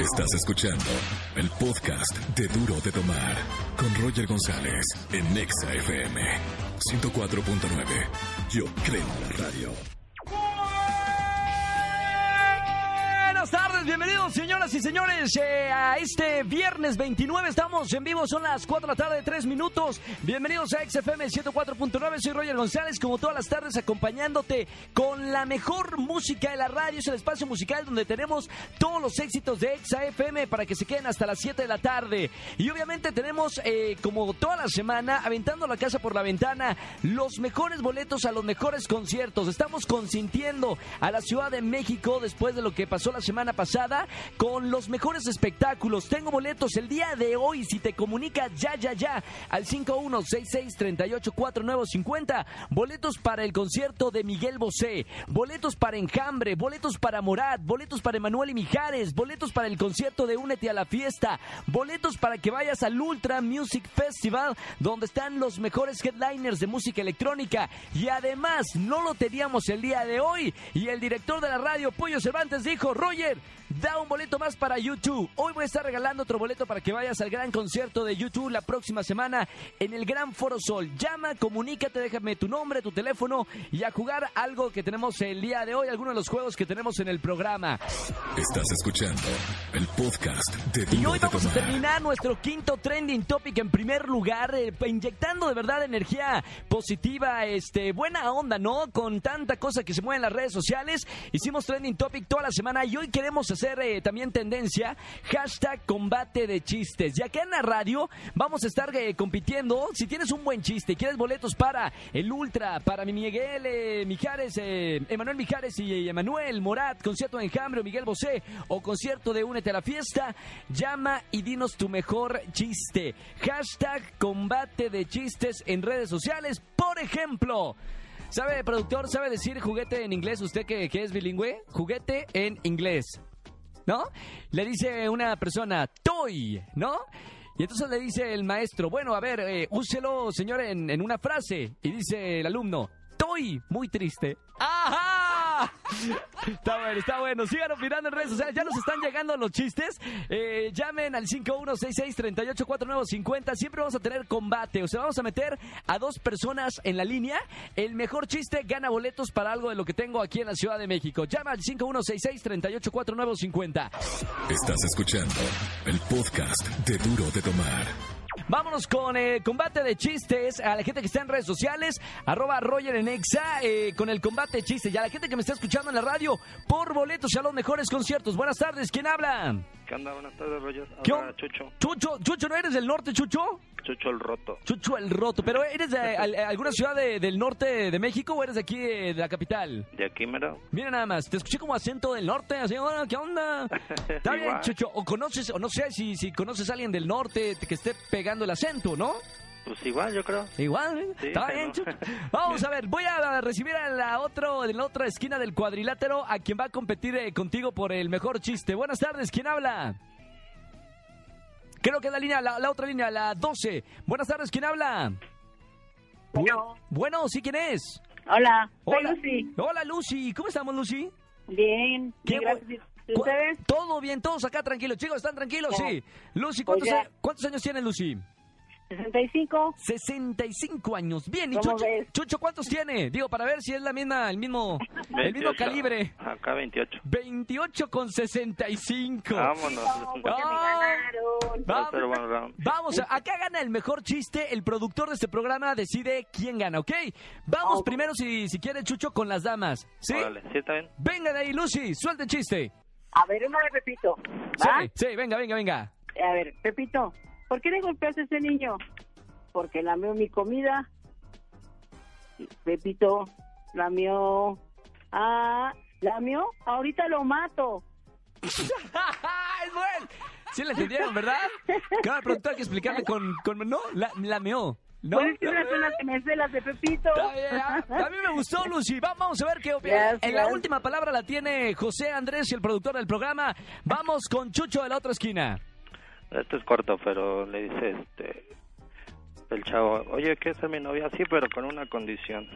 Estás escuchando el podcast de Duro de Tomar con Roger González en Nexa FM 104.9. Yo creo en la radio. Bienvenidos señoras y señores eh, a este viernes 29, estamos en vivo, son las 4 de la tarde, 3 minutos, bienvenidos a XFM 104.9, soy Roger González, como todas las tardes acompañándote con la mejor música de la radio, es el espacio musical donde tenemos todos los éxitos de XFM para que se queden hasta las 7 de la tarde. Y obviamente tenemos eh, como toda la semana aventando la casa por la ventana los mejores boletos a los mejores conciertos, estamos consintiendo a la Ciudad de México después de lo que pasó la semana pasada con los mejores espectáculos. Tengo boletos el día de hoy. Si te comunicas ya, ya, ya al 5166384950. Boletos para el concierto de Miguel Bosé. Boletos para Enjambre. Boletos para Morat. Boletos para Emanuel y Mijares. Boletos para el concierto de Únete a la Fiesta. Boletos para que vayas al Ultra Music Festival, donde están los mejores headliners de música electrónica. Y además, no lo teníamos el día de hoy. Y el director de la radio, Pollo Cervantes, dijo, Roger, da un boleto más para YouTube. Hoy voy a estar regalando otro boleto para que vayas al gran concierto de YouTube la próxima semana en el Gran Foro Sol. Llama, comunícate, déjame tu nombre, tu teléfono y a jugar algo que tenemos el día de hoy, algunos de los juegos que tenemos en el programa. Estás escuchando el podcast de Y hoy vamos a terminar nuestro quinto trending topic en primer lugar, eh, inyectando de verdad energía positiva, este, buena onda, ¿no? Con tanta cosa que se mueve en las redes sociales. Hicimos trending topic toda la semana y hoy queremos hacer eh, también tendencia, hashtag combate de chistes. Y acá en la radio vamos a estar eh, compitiendo. Si tienes un buen chiste quieres boletos para el Ultra, para mi Miguel eh, Mijares, Emanuel Mijares y Emanuel Morat, concierto de Enjambre o Miguel Bosé o concierto de Únete a la Fiesta, llama y dinos tu mejor chiste. Hashtag combate de chistes en redes sociales. Por ejemplo, ¿sabe, productor, sabe decir juguete en inglés usted que, que es bilingüe? Juguete en inglés. ¿No? Le dice una persona, toy, ¿no? Y entonces le dice el maestro, bueno, a ver, eh, úselo, señor, en, en una frase. Y dice el alumno, toy, muy triste. ¡Ajá! Está bueno, está bueno. Sigan opinando en redes sociales. Ya nos están llegando los chistes. Eh, llamen al 5166-384950. Siempre vamos a tener combate. O sea, vamos a meter a dos personas en la línea. El mejor chiste gana boletos para algo de lo que tengo aquí en la Ciudad de México. Llama al 5166-384950. Estás escuchando el podcast de Duro de Tomar. Vámonos con eh, combate de chistes a la gente que está en redes sociales, arroba Roger en Exa, eh, con el combate de chistes. Y a la gente que me está escuchando en la radio, por boletos a los mejores conciertos. Buenas tardes, ¿quién habla? ¿Qué onda? Buenas tardes, Roger. ¿Qué Habla Chucho. Chucho, Chucho, ¿no eres del norte, Chucho? Chucho el Roto. Chucho el Roto, pero ¿eres de al- alguna ciudad de- del norte de México o eres de aquí eh, de la capital? De aquí, mero. Mira nada más, te escuché como acento del norte, así, "Hola, ¿qué onda? Está bien. Chucho, o conoces, o no sé si, si conoces a alguien del norte que esté pegando el acento, ¿no? Pues igual, yo creo. Igual, ¿eh? Sí, está pero- bien. Vamos a ver, voy a recibir a la, otro, en la otra esquina del cuadrilátero a quien va a competir eh, contigo por el mejor chiste. Buenas tardes, ¿quién habla? Creo que la línea, la, la otra línea, la 12. Buenas tardes, ¿quién habla? Bueno. Bueno, ¿sí quién es? Hola, soy Hola. Lucy. Hola, Lucy. ¿Cómo estamos, Lucy? Bien, Qué bien, gracias. ¿Y bu- ustedes? Todo bien, todos acá tranquilos. Chicos, ¿están tranquilos? Sí. Lucy, ¿cuántos, Pues a- ¿cuántos años tiene Lucy? 65. 65 años. Bien, ¿y ¿Cómo Chucho? Chucho cuántos tiene? Digo, para ver si es la misma, el mismo, el mismo 28. calibre. Acá 28. 28 con 65. Vámonos. No, porque me ganaron. Va- Pero bueno, round. Vamos, acá gana el mejor chiste. El productor de este programa decide quién gana, ¿ok? Vamos primero, si, si quiere, Chucho, con las damas. ¿Sí? Órale, ¿sí está bien? Venga de ahí, Lucy, suelte el chiste. A ver, uno de Pepito. Sí, ¿va? sí, venga, venga, venga. A ver, Pepito, ¿por qué le golpeas a ese niño? Porque lamió mi comida. Pepito, lamió. Ah, lamió. Ahorita lo mato. ¡Es bueno! Sí la entendieron, ¿verdad? Claro, el productor hay que explicarle con... con no, la, la meó. ¿No? Pues es que esas son las que me sé, las de Pepito. Bien, a, mí me gustó, Lucy. Va- Vamos a ver qué opina. Gracias. En la última palabra la tiene José Andrés y el productor del programa. Vamos con Chucho de la otra esquina. Este es corto, pero le dice este el chavo, oye, ¿qué es mi novia? Sí, pero con una condición.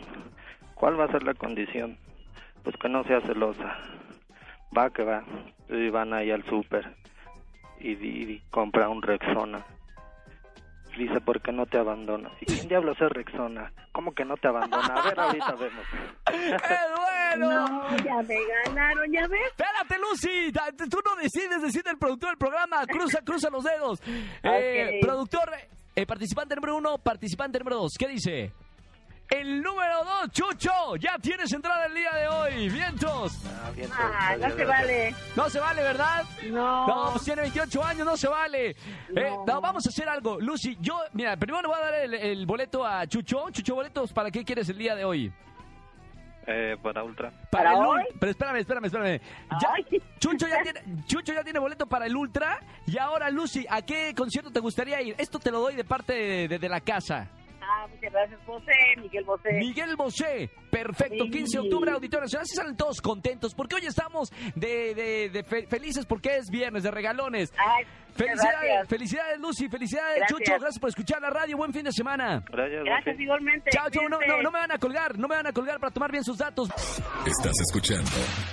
¿Cuál va a ser la condición? Pues que no sea celosa. Va que va. Y van ahí al súper. y compra un Rexona. Dice, ¿por qué no te abandona? ¿Y quién diablos es Rexona? ¿Cómo que no te abandona? A ver, ahorita vemos. ¡Es bueno! No, ya me ganaron, ya ves. Espérate, Lucy. Tú no decides, decide el productor del programa. Cruza, cruza los dedos. Eh, Ok. productor, eh, participante número uno, participante número dos. ¿Qué dice? El número dos, Chucho. Ya tienes entrada el día de hoy. Vientos. Ah, Ah, entonces, no se ya- vale. No se vale, ¿verdad? No. No, pues tiene 28 años, no se vale. Eh, No. vamos a hacer algo. Lucy, yo, mira, primero le voy a dar el, el boleto a Chucho. Chucho, boletos, ¿para qué quieres el día de hoy? Eh, para Ultra. ¿Para el hoy? Pero espérame, espérame, espérame. Ya-. Chucho, ya tiene, Chucho ya tiene boleto para el Ultra. Y ahora, Lucy, ¿a qué concierto te gustaría ir? Esto te lo doy de parte de, de- de la casa. Ah, muchas gracias, José, Miguel Bosé. Miguel Bosé, perfecto, Sí. 15 de octubre, Auditorio Nacional, así salen todos contentos, porque hoy estamos de, de- de fe- felices porque es viernes, de regalones. Ay, Felicidades, gracias. felicidades Lucy, felicidades Gracias. Chucho, gracias por escuchar la radio, buen fin de semana. Gracias, igualmente. Chao, chao, no, cuídense. no, no me van a colgar, no me van a colgar para tomar bien sus datos. Estás escuchando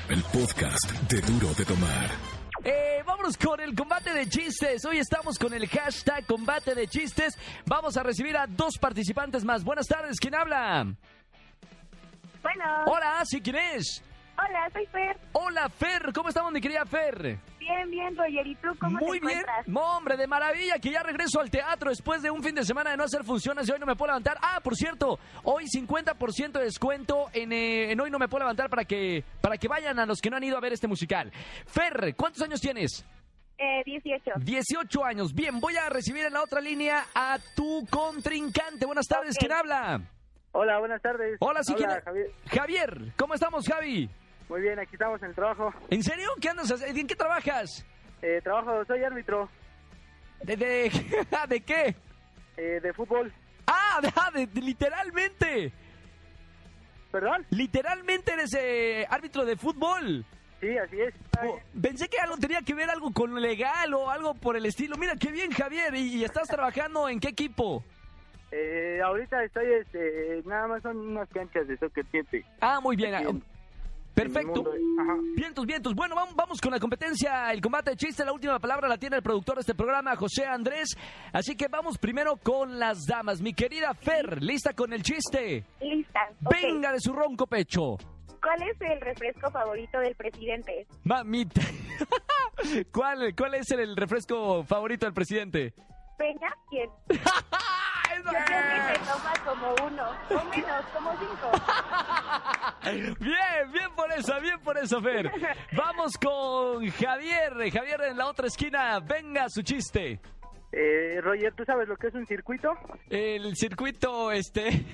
el podcast de Duro de Tomar. Eh, vámonos con el combate de chistes. Hoy estamos con el hashtag combate de chistes. Vamos a recibir a dos participantes más. Buenas tardes, ¿quién habla? Bueno, Hola, ¿sí quién es? hola, soy Fer. Hola, Fer, ¿cómo estamos, mi querida Fer? Bien, bien, Roger. ¿Y tú cómo Muy te bien, encuentras? No, hombre, de maravilla que ya regreso al teatro después de un fin de semana de no hacer funciones y hoy no me puedo levantar. Ah, por cierto, hoy 50% de descuento en, eh, en hoy no me puedo levantar para que para que vayan a los que no han ido a ver este musical. Fer, ¿cuántos años tienes? Eh, 18. 18 años. Bien, voy a recibir en la otra línea a tu contrincante. Buenas tardes, Ok. ¿quién habla? Hola, buenas tardes. Hola, sí, ¿quién Hola? Javier. Javier, ¿cómo estamos, Javi? Muy bien, aquí estamos en el trabajo. ¿En serio? ¿Qué andas haciendo? ¿En qué trabajas? Eh, trabajo, soy árbitro ¿De, de, ¿de qué? eh, de fútbol. Ah, de- ah, de- literalmente. ¿Perdón? Literalmente eres eh, árbitro de fútbol. Sí, así es. Oh, pensé que algo tenía que ver algo con legal o algo por el estilo. Mira, qué bien, Javier. ¿Y, y estás trabajando en qué equipo? Eh, ahorita estoy, este, nada más son unas canchas de soccer 7. Ah, muy bien. Perfecto. Vientos, vientos. Bueno, vamos, vamos con la competencia, el combate de chiste. La última palabra la tiene el productor de este programa, José Andrés. Así que vamos primero con las damas. Mi querida Fer, ¿lista con el chiste? Lista. Venga de su ronco pecho. ¿Cuál es el refresco favorito del presidente? Mamita. ¿Cuál, ¿Cuál es el refresco favorito del presidente? Peña, ¿quién? Eso Yo creo que se toma como uno, o menos, como cinco. Bien, bien por eso, bien por eso, Fer. Vamos con Javier. Javier en la otra esquina. Venga su chiste. Eh, Roger, ¿tú sabes lo que es un circuito? El circuito, este.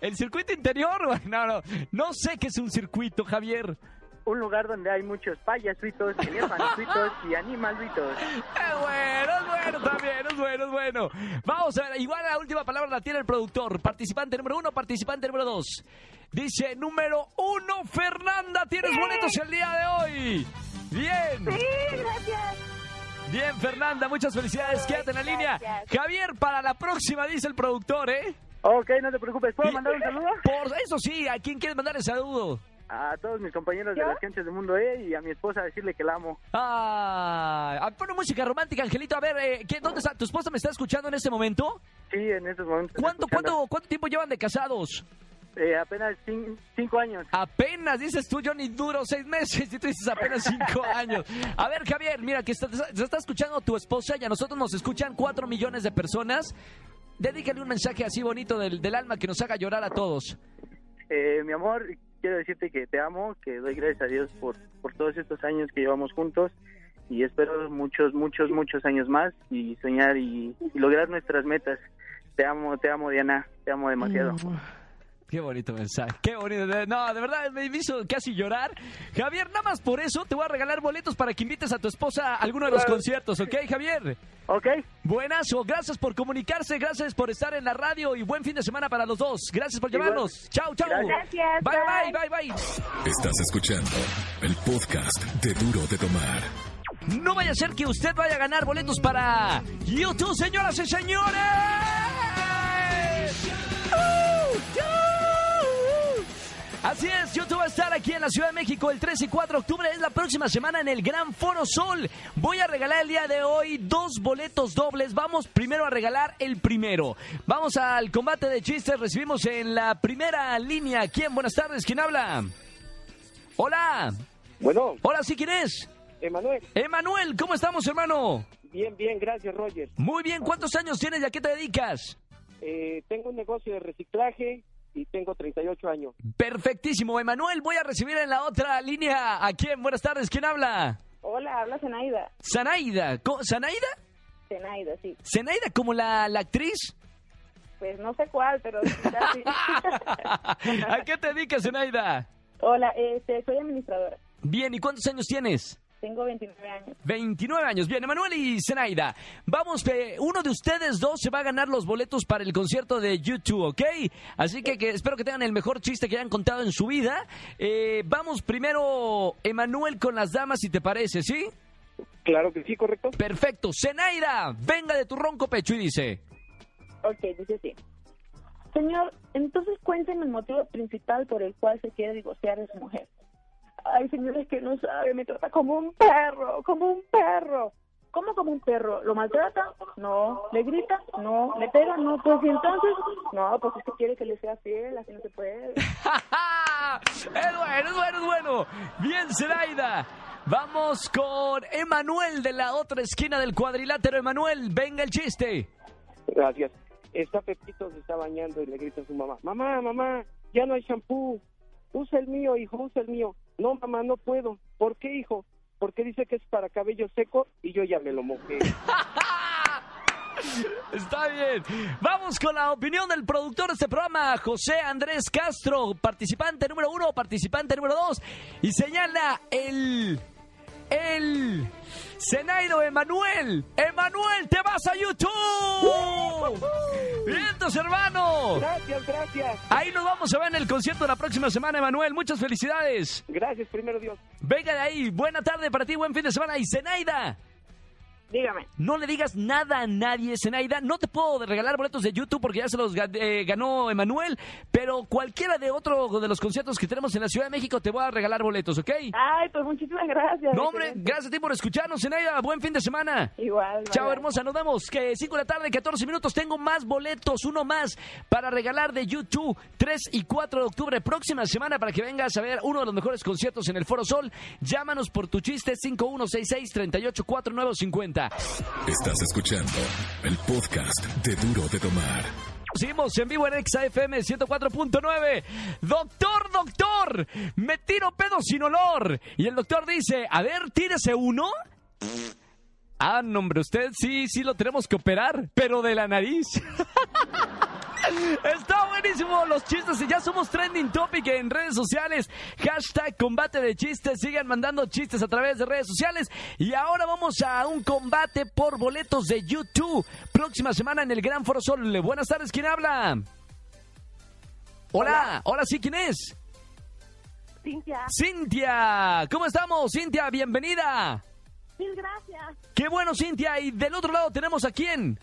El circuito interior. No, no. No sé qué es un circuito, Javier. Un lugar donde hay muchos payasuitos, elefantuitos y animaluitos. Es bueno, es bueno también, es bueno, es bueno. Vamos a ver, igual la última palabra la tiene el productor. Participante número uno, participante número dos. Dice número uno, Fernanda, tienes boletos el día de hoy. Bien, Sí, gracias. bien, Fernanda, muchas felicidades. Quédate en la línea. Javier, para la próxima, dice el productor, ¿eh? Ok, no te preocupes. ¿Puedo mandar un saludo? Por eso sí, ¿a quién quieres mandar el saludo? A todos mis compañeros de ¿Yo? las canchas del mundo E y a mi esposa decirle que la amo. Ah, ah, pone música romántica, Angelito. A ver, eh, ¿qué- ¿dónde está? ¿Tu esposa me está escuchando en este momento? Sí, en estos momentos. ¿Cuánto, cuánto, cuánto tiempo llevan de casados? Eh, apenas cin- cinco años. Apenas, dices tú, Johnny, duro seis meses y tú dices apenas cinco años. A ver, Javier, mira, que está, se está escuchando tu esposa y a nosotros nos escuchan cuatro millones de personas. Dedícale un mensaje así bonito del, del alma que nos haga llorar a todos. Eh, mi amor, quiero decirte que te amo, que doy gracias a Dios por, por todos estos años que llevamos juntos y espero muchos, muchos, muchos años más y soñar y, lograr nuestras metas. Te amo, te amo Diana, te amo demasiado. Qué bonito mensaje, qué bonito. No, de verdad me hizo casi llorar. Javier, nada más por eso te voy a regalar boletos para que invites a tu esposa a alguno de los conciertos, ¿ok, Javier? ¿Ok? Buenazo, gracias por comunicarse, gracias por estar en la radio y buen fin de semana para los dos. Gracias por llamarnos. Chao, chao. Gracias, Bye, bye, bye. bye, bye. Estás escuchando el podcast de Duro de Tomar. No vaya a ser que usted vaya a ganar boletos para YouTube, señoras y señores. Así es, YouTube va a estar aquí en la Ciudad de México el 3 y 4 de octubre. Es la próxima semana en el Gran Foro Sol. Voy a regalar el día de hoy dos boletos dobles. Vamos primero a regalar el primero. Vamos al combate de chistes. Recibimos en la primera línea. ¿Quién? Buenas tardes. ¿Quién habla? Hola. Bueno, Hola, ¿sí quién es? Emanuel, Emanuel, ¿cómo estamos, hermano? bien, bien, gracias, Roger. Muy bien, ¿cuántos años tienes y a qué te dedicas? Eh, tengo un negocio de reciclaje y tengo 38 años. Perfectísimo, Emanuel. Voy a recibir en la otra línea a quién. Buenas tardes, ¿quién habla? Hola, habla Zenaida. Zanaida. ¿Co- ¿Zanaida? Zenaida, sí. ¿Zenaida como la, la actriz? Pues no sé cuál, pero sí. ¿A qué te dedicas, Zenaida? Hola, este, soy administradora. Bien, ¿y cuántos años tienes? Tengo 29 años. 29 años. Bien, Emanuel y Zenaida. Vamos, eh, uno de ustedes dos se va a ganar los boletos para el concierto de YouTube, ¿ok? Así que, que espero que tengan el mejor chiste que hayan contado en su vida. Eh, vamos primero, Emanuel, con las damas, si te parece, ¿sí? Claro que sí, correcto. Perfecto. Zenaida, venga de tu ronco pecho y dice... Ok, dice así. Señor, entonces cuénteme el motivo principal por el cual se quiere divorciar de su mujer. Ay, señor, es que no sabe, me trata como un perro, como un perro. ¿Cómo como un perro? ¿Lo maltrata? No. ¿Le grita? No. ¿Le pega? No. Pues y entonces, no, pues es que quiere que le sea fiel, así no se puede. es bueno, es bueno, es bueno. Bien, Zenaida. Vamos con Emanuel de la otra esquina del cuadrilátero. Emanuel, venga el chiste. Gracias. Está Pepito, se está bañando y le grita a su mamá, mamá, mamá, ya no hay shampoo. Usa el mío, hijo, usa el mío. No, mamá, no puedo. ¿Por qué, hijo? Porque dice que es para cabello seco y yo ya me lo mojé. Está bien. Vamos con la opinión del productor de este programa, José Andrés Castro, participante número uno, participante número dos. Y señala el. El. Zenaido Emanuel. Emanuel, te vas a YouTube. Vientos, hermano. Gracias, gracias. Ahí nos vamos a ver en el concierto la próxima semana, Emanuel. Muchas felicidades. Gracias, primero Dios. Venga de ahí. Buena tarde para ti, buen fin de semana. Y Zenaida. Dígame. No le digas nada a nadie, Zenaida. No te puedo regalar boletos de YouTube porque ya se los eh, ganó Emanuel, pero cualquiera de otro de los conciertos que tenemos en la Ciudad de México te voy a regalar boletos, ¿ok? Ay, pues muchísimas gracias. No, hombre, gracias a ti por escucharnos, Zenaida. Buen fin de semana. Igual. Chao, hermosa, nos vemos. Que 5 de la tarde, 14 minutos. Tengo más boletos, uno más para regalar de YouTube 3 y 4 de octubre, próxima semana, para que vengas a ver uno de los mejores conciertos en el Foro Sol. Llámanos por tu chiste 5166-384950. Estás escuchando el podcast de Duro de Tomar. Seguimos en vivo en XAFM 104.9. Doctor, doctor, me tiro pedo sin olor. Y el doctor dice, a ver, tírese uno. Ah, no, hombre, usted sí, sí lo tenemos que operar, pero de la nariz. Está buenísimo los chistes y ya somos trending topic en redes sociales. Hashtag combate de chistes. Sigan mandando chistes a través de redes sociales. Y ahora vamos a un combate por boletos de YouTube. Próxima semana en el Gran Foro Sol. Buenas tardes, ¿quién habla? Hola, hola, sí, ¿quién es? Cintia. Cintia, ¿cómo estamos? Cintia, bienvenida. Mil gracias. Qué bueno, Cintia. Y del otro lado tenemos a quién.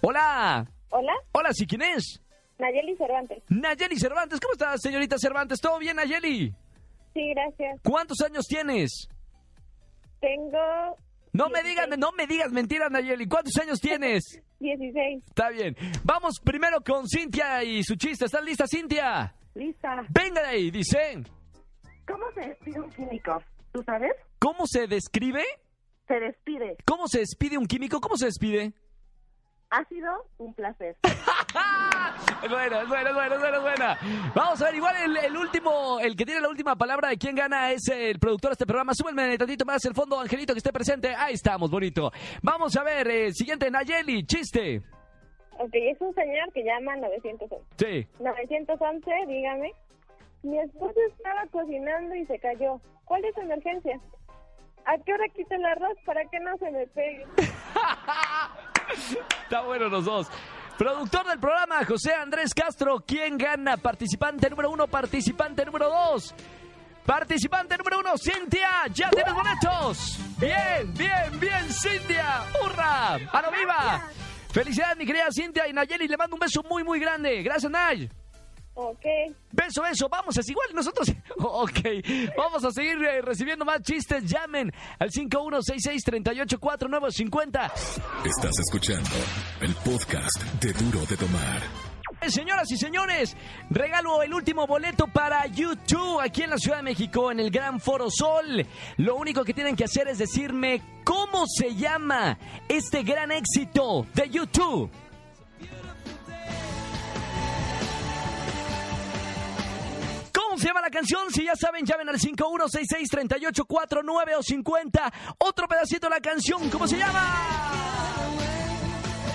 Hola, Hola, hola, sí, ¿quién es? Nayeli Cervantes. Nayeli Cervantes, ¿cómo estás, señorita Cervantes? ¿Todo bien, Nayeli? Sí, gracias. ¿Cuántos años tienes? Tengo No me 16. digas, no me digas mentiras, Nayeli. ¿Cuántos años tienes? 16. Está bien. Vamos primero con Cintia y su chiste. ¿Estás lista, Cintia? Lista. Venga de ahí, dice. ¿Cómo se despide un químico? ¿Tú sabes? ¿Cómo se describe? Se despide. ¿Cómo se despide un químico? ¿Cómo se despide? Ha sido un placer. Es buena, es buena, es buena, es buena, es buena. Vamos a ver, igual el, el último, el que tiene la última palabra de quién gana es el productor de este programa. Súbenme tantito más el fondo, Angelito, que esté presente. Ahí estamos, bonito. Vamos a ver, eh, siguiente, Nayeli, chiste. ok, es un señor que llama 911. Sí. 911, dígame. Mi esposo estaba cocinando y se cayó. ¿Cuál es su emergencia? ¿A qué hora quito el arroz para que no se me pegue? Está bueno los dos. Productor del programa, José Andrés Castro. ¿Quién gana? Participante número uno, participante número dos. Participante número uno, Cintia. Ya tienes boletos. Bien, bien, bien, Cintia. ¡Hurra! ¡Mano viva! Felicidades, mi querida Cintia y Nayeli. Le mando un beso muy, muy grande. Gracias, Nay. Ok. Beso, beso. Vamos, es igual nosotros. Ok. Vamos a seguir eh, recibiendo más chistes. Llamen al 5166-384950. Estás escuchando el podcast de Duro de Tomar. Eh, Señoras y señores, regalo el último boleto para YouTube aquí en la Ciudad de México, en el Gran Foro Sol. Lo único que tienen que hacer es decirme cómo se llama este gran éxito de YouTube. ¿Cómo se llama la canción? Si ya saben, llamen al 5166-3849 o 50. Otro pedacito de la canción, ¿cómo se llama?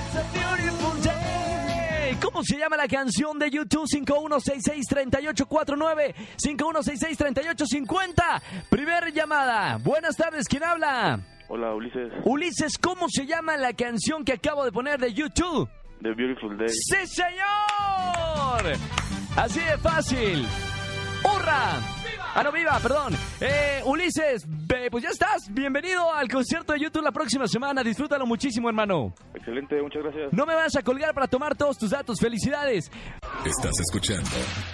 It's a beautiful day. ¿Cómo se llama la canción de YouTube? 5166-3849, 5166-3850. Primera llamada. Buenas tardes, ¿quién habla? Hola, Ulises. Ulises, ¿cómo se llama la canción que acabo de poner de YouTube? The Beautiful Day. ¡Sí, señor! Así de fácil. ¡Hurra! Ah, no, viva, perdón. Eh, Ulises, pues ya estás. Bienvenido al concierto de YouTube la próxima semana. Disfrútalo muchísimo, hermano. Excelente, muchas gracias. No me vas a colgar para tomar todos tus datos. Felicidades. Estás escuchando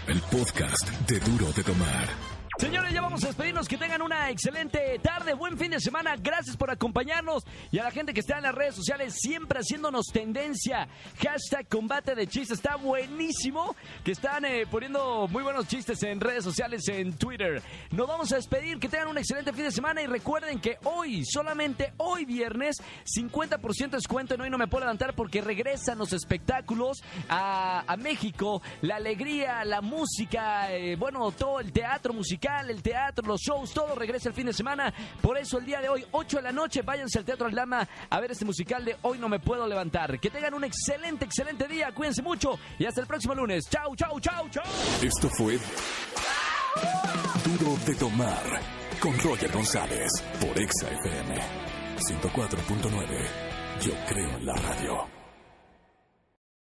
el podcast de Duro de Tomar. Señores, ya vamos a despedirnos. Que tengan una excelente tarde, buen fin de semana. Gracias por acompañarnos. Y a la gente que está en las redes sociales, siempre haciéndonos tendencia. Hashtag combate de chistes. Está buenísimo que están eh, poniendo muy buenos chistes en redes sociales, en Twitter. Nos vamos a despedir. Que tengan un excelente fin de semana. Y recuerden que hoy, solamente hoy viernes, 50% de descuento en Hoy No Me Puedo Levantar porque regresan los espectáculos a, México. La alegría, la música, eh, bueno, todo el teatro el teatro, los shows, todo regresa el fin de semana. Por eso el día de hoy, 8 de la noche, váyanse al Teatro Aldama a ver este musical de Hoy No Me Puedo Levantar. Que tengan un excelente, excelente día. Cuídense mucho y hasta el próximo lunes. Chau, chau, chau, chau. Esto fue Duro de Tomar con Roger González por Exa FM 104.9. Yo creo en la radio.